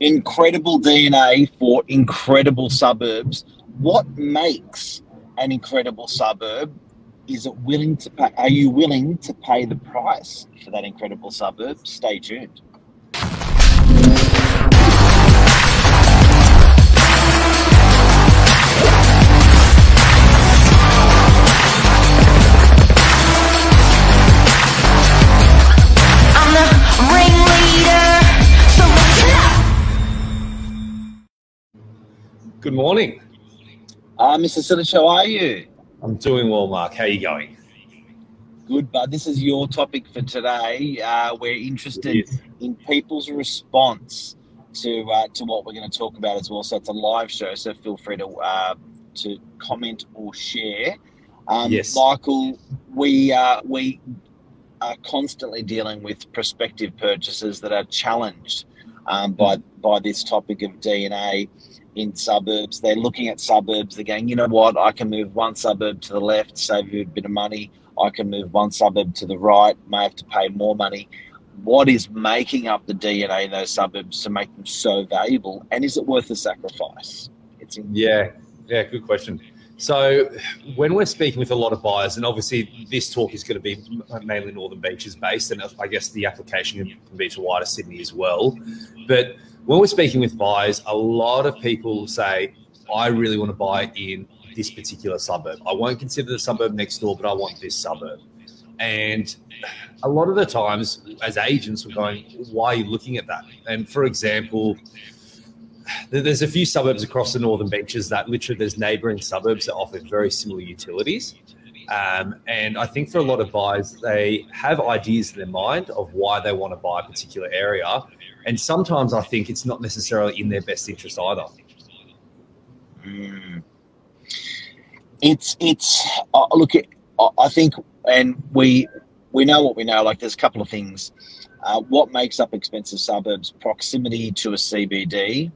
incredible DNA for incredible suburbs. What makes an incredible suburb? Is it willing to pay? Are you willing to pay the price for that incredible suburb? Stay tuned. Good morning. Uh, Mr. Silic, how are you? I'm doing well, Mark. How are you going? Good, bud. This is your topic for today. Uh, we're interested in people's response to uh, to what we're going to talk about as well. So it's a live show, so feel free to uh, to comment or share. Um, Yes. Michael, we uh, we are constantly dealing with prospective purchasers that are challenged um, by by this topic of DNA in suburbs. They're looking at suburbs. They're going, you know what? I can move one suburb to the left, save you a bit of money. I can move one suburb to the right, may have to pay more money. What is making up the DNA in those suburbs to make them so valuable? And is it worth the sacrifice? It's Yeah, yeah, good question. So, when we're speaking with a lot of buyers, and obviously this talk is going to be mainly Northern Beaches based, and I guess the application can be to wider Sydney as well. But when we're speaking with buyers, a lot of people say, I really want to buy in this particular suburb. I won't consider the suburb next door, but I want this suburb. And a lot of the times, as agents, we're going, why are you looking at that? And for example, there's a few suburbs across the northern beaches that literally there's neighbouring suburbs that offer very similar utilities. Um, and I think for a lot of buyers, they have ideas in their mind of why they want to buy a particular area. And sometimes I think it's not necessarily in their best interest either. Mm. It's it's uh, look. I think, and we we know what we know. Like, there's a couple of things. Uh, what makes up expensive suburbs? Proximity to a CBD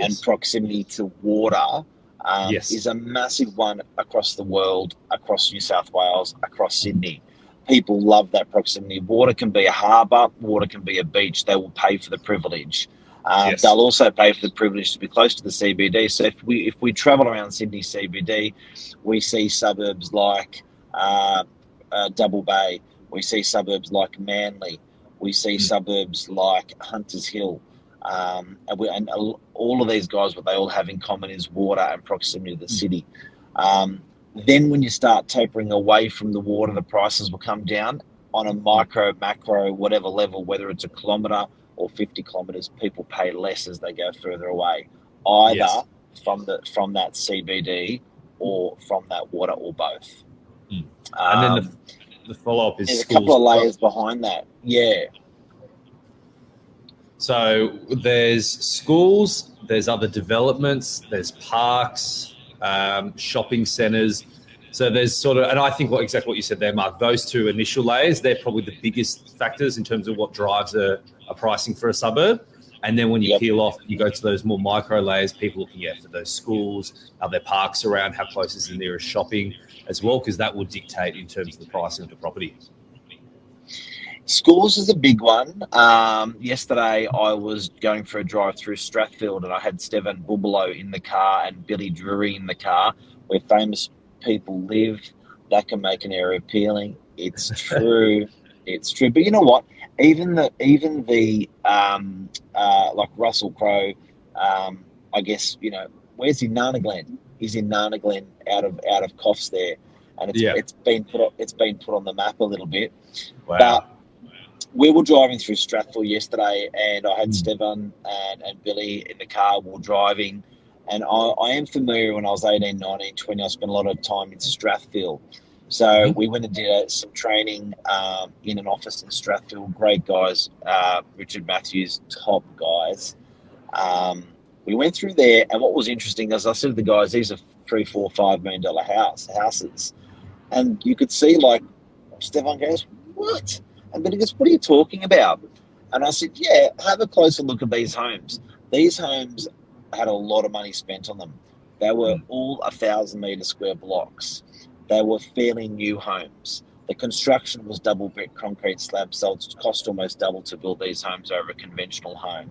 and proximity to water um, Yes. is a massive one across the world, across New South Wales, across Sydney. People love that proximity. Water can be a harbour, water can be a beach. They will pay for the privilege. Um, Yes. They'll also pay for the privilege to be close to the CBD. So if we if we travel around Sydney CBD, we see suburbs like uh, uh, Double Bay. We see suburbs like Manly. We see Mm. suburbs like Hunters Hill. Um, and, we, and all of these guys, what they all have in common is water and proximity to the city. Um, then, when you start tapering away from the water, the prices will come down on a micro, macro, whatever level, whether it's a kilometre or 50 kilometres, people pay less as they go further away, either Yes. from the from that CBD or from that water or both. Mm. And then Um, The follow up is a couple of layers behind that. Yeah. So there's schools, there's other developments, there's parks, um, shopping centres. So there's sort of, and I think what exactly what you said there, Mark. Those two initial layers, they're probably the biggest factors in terms of what drives a, a pricing for a suburb. And then when you Yep. peel off, you go to those more micro layers. People looking at for those schools, are there parks around? How close is the nearest shopping as well? Because that will dictate in terms of the pricing of the property. Schools is a big one. Um, yesterday, I was going for a drive through Strathfield and I had Stevan Bubalo in the car and Billy Drury in the car, where famous people live. That can make an area appealing. It's true. it's true. But you know what? Even the even the um, uh, like Russell Crowe, um, I guess you know where's he? Nana Glen. He's in Nana Glen, out of out of Coffs there, and it's Yeah. it's been put on, it's been put on the map a little bit. Wow. But we were driving through Strathfield yesterday, and I had Mm. Stevan and, and Billy in the car. We were driving, and I, I am familiar when I was 18, 19, 20. I spent a lot of time in Strathfield. So Mhm. we went and did uh, some training um, in an office in Strathfield. Great guys, uh, Richard Matthews, top guys. Um, we went through there, and what was interesting is I said to the guys, these are three, four, five million dollar house houses, and you could see like Stefan goes, "What?" And then he goes, "What are you talking about?" And I said, "Yeah, have a closer look at these homes. These homes had a lot of money spent on them. They were mm. all a thousand meter square blocks. They were fairly new homes. The construction was double brick concrete slab, so it's cost almost double to build these homes over a conventional home.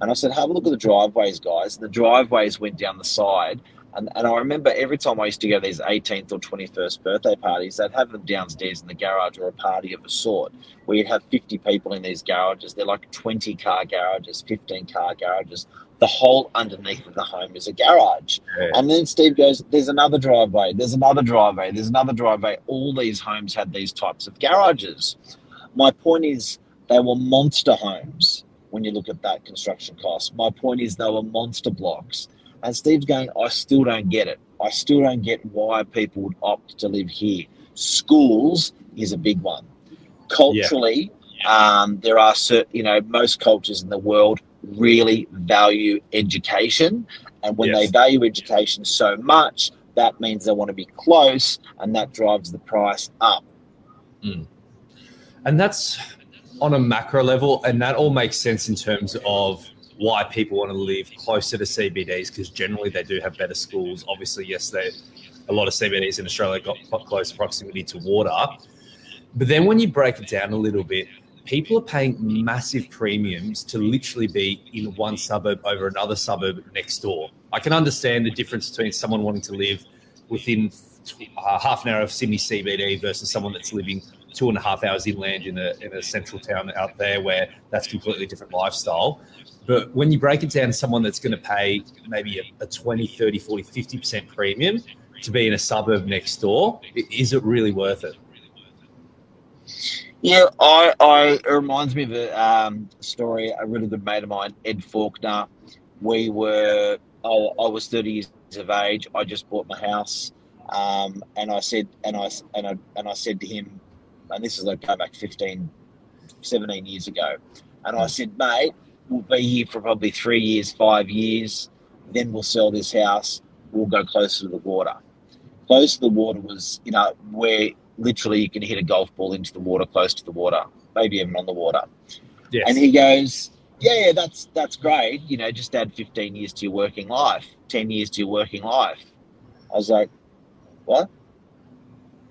And I said, have a look at the driveways, guys. The driveways went down the side. And, and I remember every time I used to go to these 18th or 21st birthday parties, they'd have them downstairs in the garage or a party of a sort where you'd have 50 people in these garages. They're like 20 car garages, 15 car garages. The whole underneath of the home is a garage. Yeah. And then Steve goes, There's another driveway, there's another driveway, there's another driveway. All these homes had these types of garages. My point is, they were monster homes when you look at that construction cost. My point is, they were monster blocks. And Steve's going, I still don't get it. I still don't get why people would opt to live here. Schools is a big one. Culturally, um, there are certain, you know, most cultures in the world really value education. And when Yes. they value education so much, that means they want to be close and that drives the price up. And that's on a macro level, and that all makes sense in terms of why people want to live closer to CBDs because generally they do have better schools. Obviously, yes, they a lot of CBDs in Australia got close proximity to water. But then when you break it down a little bit, people are paying massive premiums to literally be in one suburb over another suburb next door. I can understand the difference between someone wanting to live within uh, half an hour of Sydney CBD versus someone that's living two and a half hours inland in a, in a central town out there where that's completely different lifestyle. But when you break it down to someone that's going to pay maybe a, a 20, 30, 40, 50% premium to be in a suburb next door, is it really worth it? Yeah, I, I it reminds me of a um, story. A really good mate of mine, Ed Faulkner. We were, I, I was thirty years of age. I just bought my house, um, and I said, and I and I and I said to him, and this is like go back 15, 17 years ago, and I mm. said, mate, we'll be here for probably three years, five years, then we'll sell this house. We'll go closer to the water. Close to the water was, you know, where literally you can hit a golf ball into the water, close to the water, maybe even on the water. Yes. And he goes, yeah, yeah, that's that's great. You know, just add 15 years to your working life, 10 years to your working life. I was like, what?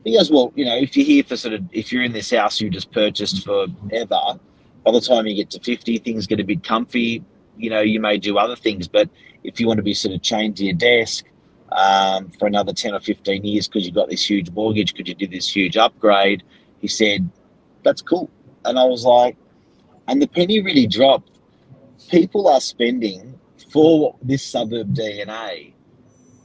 He goes, well, you know, if you're here for sort of, if you're in this house you just purchased forever, by the time you get to 50, things get a bit comfy. You know, you may do other things, but if you want to be sort of chained to your desk um, for another 10 or 15 years because you've got this huge mortgage, because you did this huge upgrade, he said, that's cool. And I was like, and the penny really dropped. People are spending for this suburb DNA.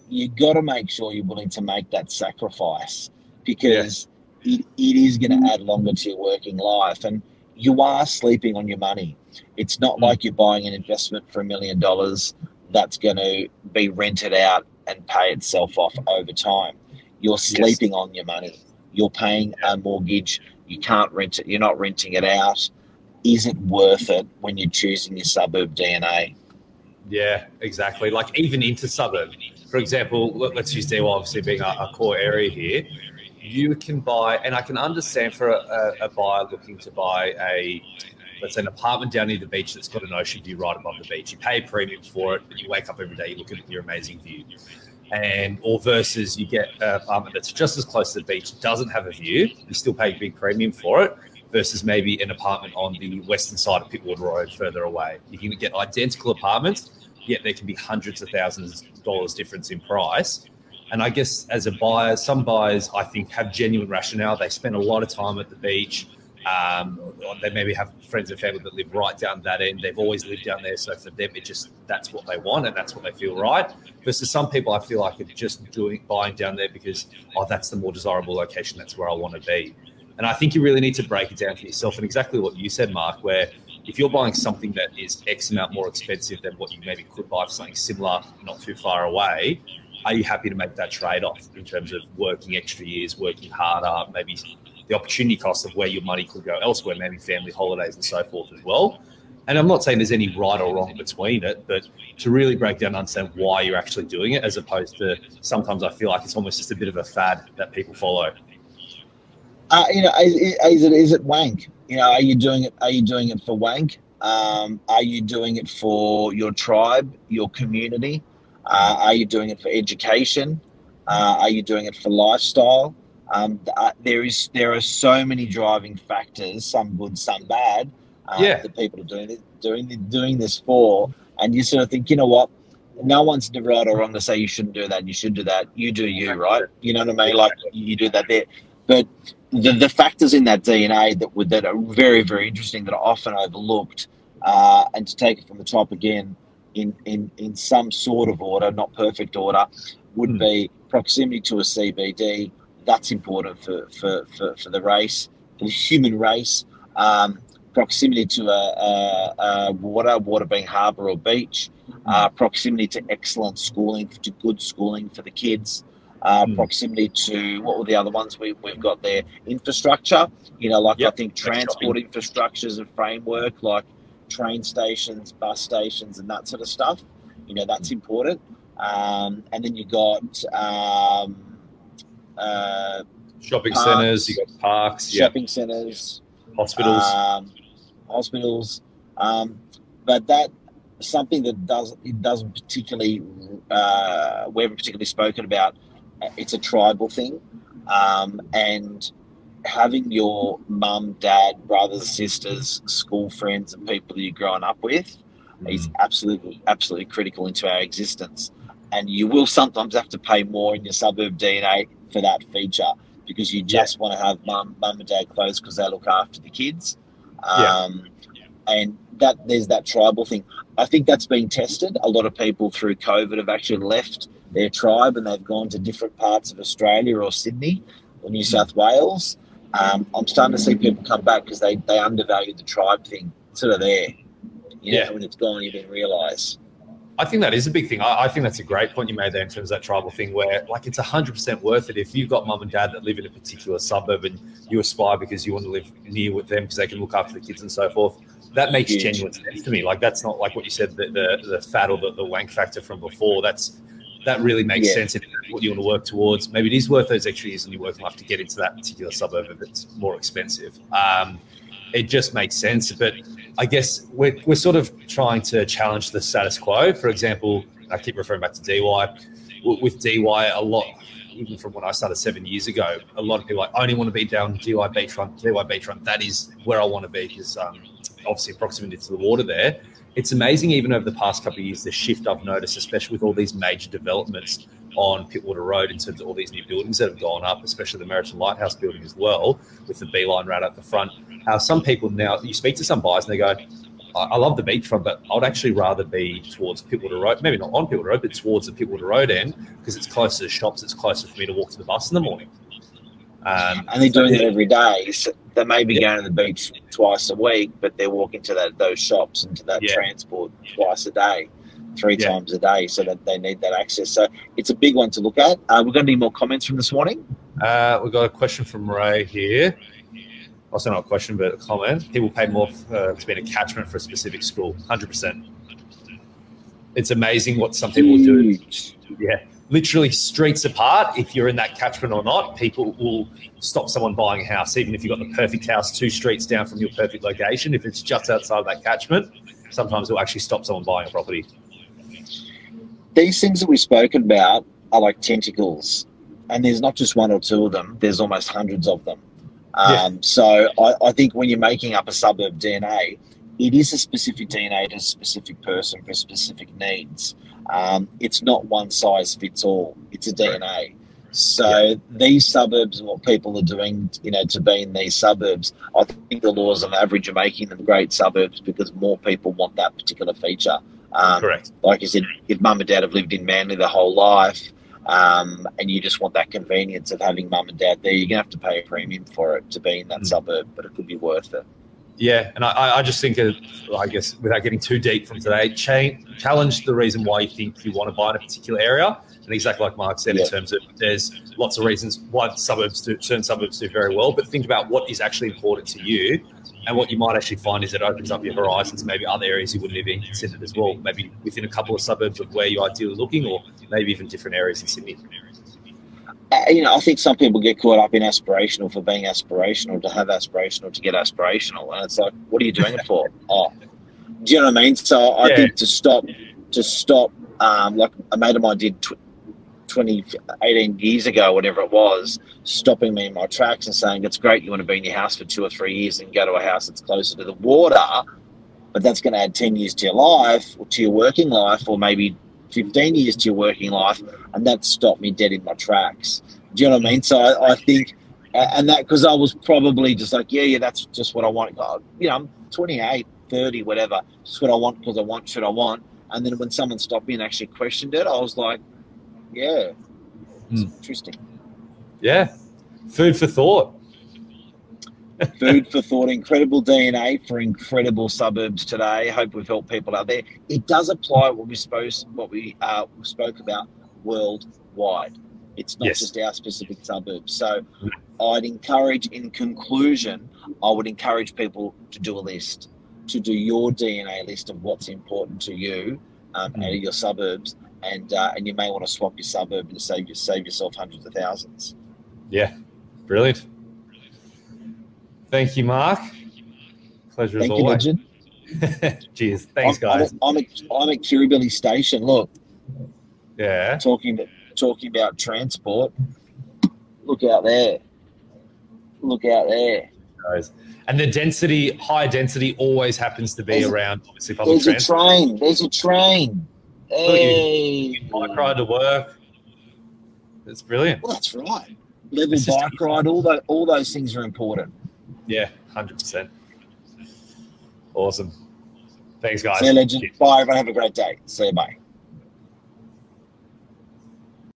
You've got to make sure you're willing to make that sacrifice because it, it is going to add longer to your working life. And you are sleeping on your money. It's not Mm. like you're buying an investment for a million dollars that's going to be rented out and pay itself off over time. You're sleeping on your money. You're paying a mortgage. You can't rent it. You're not renting it out. Is it worth it when you're choosing your suburb DNA? Yeah, exactly. Like even into suburb. For example, let- let's use Dee Why obviously being a, a core area here. You can buy, and I can understand for a, a, a buyer looking to buy a, let's say, an apartment down near the beach that's got an ocean view right above the beach. You pay a premium for it, but you wake up every day, you look at your amazing view. And or versus you get an apartment that's just as close to the beach, doesn't have a view, you still pay a big premium for it, versus maybe an apartment on the western side of Pittwater Road further away. You can get identical apartments, yet there can be hundreds of thousands of dollars difference in price. And I guess as a buyer, some buyers I think have genuine rationale. They spend a lot of time at the beach. Um, they maybe have friends and family that live right down that end. They've always lived down there, so for them, it just that's what they want and that's what they feel right. Versus some people, I feel like are just doing buying down there because oh, that's the more desirable location. That's where I want to be. And I think you really need to break it down for yourself. And exactly what you said, Mark, where if you're buying something that is X amount more expensive than what you maybe could buy for something similar, not too far away, are you happy to make that trade off in terms of working extra years, working harder, maybe the opportunity cost of where your money could go elsewhere, maybe family holidays and so forth as well? And I'm not saying there's any right or wrong between it, but to really break down and understand why you're actually doing it, as opposed to sometimes I feel like it's almost just a bit of a fad that people follow. Uh, you know, is, is it is it wank? You know, are you doing it? Are you doing it for wank? Um, are you doing it for your tribe, your community? Uh, are you doing it for education? Uh, are you doing it for lifestyle? Um, uh, there is there are so many driving factors, some good, some bad, um, Yeah. that people are doing it, doing doing this for, and you sort of think, you know what? No one's right or wrong to say you shouldn't do that. You should do that. You do you, right? You know what I mean? Like you do that there, but the, the factors in that DNA that would that are very very interesting that are often overlooked, uh, and to take it from the top again, in in in some sort of order, not perfect order, would Hmm. be proximity to a CBD. That's important for for for, for the race, the human race. Um, proximity to a, a, a water, water being harbour or beach. Uh, proximity to excellent schooling, to good schooling for the kids. Uh, Hmm. Proximity to what were the other ones we, we've got there? Infrastructure. You know, like Yep. I think transport infrastructure is a framework, like train stations, bus stations, and that sort of stuff. You know, that's important. Um, and then you got um, uh, Shopping Parks. centres, you got parks, yeah, shopping centres, hospitals. um, hospitals. Um, but that something that does it doesn't particularly uh, we haven't particularly spoken about. It's a tribal thing, um, and having your mum, dad, brothers, sisters, school friends, and people that you're growing up with is absolutely absolutely critical into our existence. And you will sometimes have to pay more in your suburb DNA for that feature because you just want to have mum, mum and dad close because they look after the kids. Yeah. Um, And that there's that tribal thing. I think that's been tested. A lot of people through COVID have actually left their tribe and they've gone to different parts of Australia or Sydney or New South Wales. Um, I'm starting to see people come back because they, they undervalue the tribe thing. It's sort of there. You Yeah. know, when it's gone, you didn't realise. I think that is a big thing. I, I think that's a great point you made there in terms of that tribal thing where, like, it's 100% worth it. If you've got mum and dad that live in a particular suburb and you aspire because you want to live near with them because they can look after the kids and so forth, that makes Huge. genuine sense to me. Like, that's not like what you said, the, the, the fat or the, the wank factor from before. That's That really makes Yeah. sense in what you want to work towards. Maybe it is worth those extra years and you're working life to get into that particular suburb if it's more expensive. Um, it just makes sense. But I guess we're, we're sort of trying to challenge the status quo. For example, I keep referring back to DY. With DY, a lot, even from when I started seven years ago, a lot of people like, I only want to be down DY beachfront, DY beachfront. That is where I want to be because um, obviously proximity to the water there. It's amazing, even over the past couple of years, the shift I've noticed, especially with all these major developments on Pittwater Road in terms of all these new buildings that have gone up, especially the Meriton Lighthouse building as well, with the beeline right at the front. How some people now, you speak to some buyers and they go, I I love the beachfront, but I'd actually rather be towards Pittwater Road, maybe not on Pittwater Road, but towards the Pittwater Road end because it's closer to shops, it's closer for me to walk to the bus in the morning. Um, And they're doing it every day. So they may be Yeah. going to the beach twice a week, but they're walking to that those shops and to that Yeah. transport twice a day, three Yeah. times a day, so that they need that access. So it's a big one to look at. Uh, we've got any more comments from this morning? Uh, we've got a question from Ray here. Also, not a question, but a comment. People pay more uh, to be in a catchment for a specific school. 100%. It's amazing what some people do. Yeah. Literally streets apart. If you're in that catchment or not, people will stop someone buying a house, even if you've got the perfect house two streets down from your perfect location. If it's just outside of that catchment, sometimes it'll actually stop someone buying a property. These things that we've spoken about are like tentacles, and there's not just one or two of them. There's almost hundreds of them. Yeah. Um, So I, I think when you're making up a suburb DNA, it is a specific DNA to a specific person for specific needs. Um, it's not one size fits all. It's a DNA. So these suburbs and what people are doing, you know, to be in these suburbs, I think the laws on average are making them great suburbs because more people want that particular feature. Um, Correct. like you said, if mum and dad have lived in Manly their whole life, um, and you just want that convenience of having mum and dad there, you're gonna have to pay a premium for it to be in that Mm. suburb, but it could be worth it. Yeah, and I, I just think, of, I guess, without getting too deep from today, cha- challenge the reason why you think you want to buy in a particular area. And exactly like Mark said, Yeah. in terms of there's lots of reasons why suburbs do certain suburbs do very well, but think about what is actually important to you. And what you might actually find is it opens up your horizons, maybe other areas you wouldn't have even considered as well. Maybe within a couple of suburbs of where you're ideally looking, or maybe even different areas in Sydney. Uh, you know, I think some people get caught up in aspirational for being aspirational, to have aspirational, to get aspirational, and it's like, what are you doing it for? Oh, do you know what I mean? So I Yeah. think to stop, to stop, um, like a mate of mine did tw- 20, 18 years ago, whatever it was, stopping me in my tracks and saying, it's great you want to be in your house for two or three years and go to a house that's closer to the water, but that's going to add 10 years to your life or to your working life or maybe 15 years to your working life. And that stopped me dead in my tracks. Do you know what I mean? So I, I think, and that because I was probably just like, yeah, yeah, that's just what I want. You know, I'm 28, 30, whatever. Just what I want because I want, should I want. And then when someone stopped me and actually questioned it, I was like, yeah, it's Hmm. interesting. Yeah. Food for thought. Food for thought, incredible DNA for incredible suburbs today. Hope we've helped people out there. It does apply what we suppose what we uh, spoke about worldwide. It's not Yes. just our specific suburbs. So I'd encourage, in conclusion, I would encourage people to do a list, to do your DNA list of what's important to you um, Mm. out of your suburbs, and uh, and you may want to swap your suburb and save you save yourself hundreds of thousands. Yeah. Brilliant. Thank you, Mark. Pleasure Thank as you, always. legend. Cheers. Thanks, I'm, guys. I'm, at, I'm at Kirribilli Station. Look, Yeah. talking about, talking about transport. Look out there. Look out there. And the density, high density, always happens to be There's- around obviously public There's a transport. train. There's a train. Hey. Bike ride to work. It's brilliant. Well, that's right. Level bike ride. All those, all those things are important. Yeah, hundred percent. Awesome. Thanks, guys. See you, legend. Bye, everyone. Have a great day. See you. Bye.